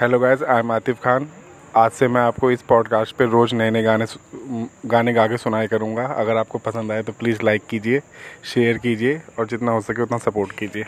Hello guys I am Atif Khan आज से मैं आपको इस पॉडकास्ट पे रोज़ नए नए गाने गाने गा के सुनाया करूँगा। अगर आपको पसंद आए तो प्लीज़ लाइक कीजिए शेयर कीजिए और जितना हो सके उतना सपोर्ट कीजिए।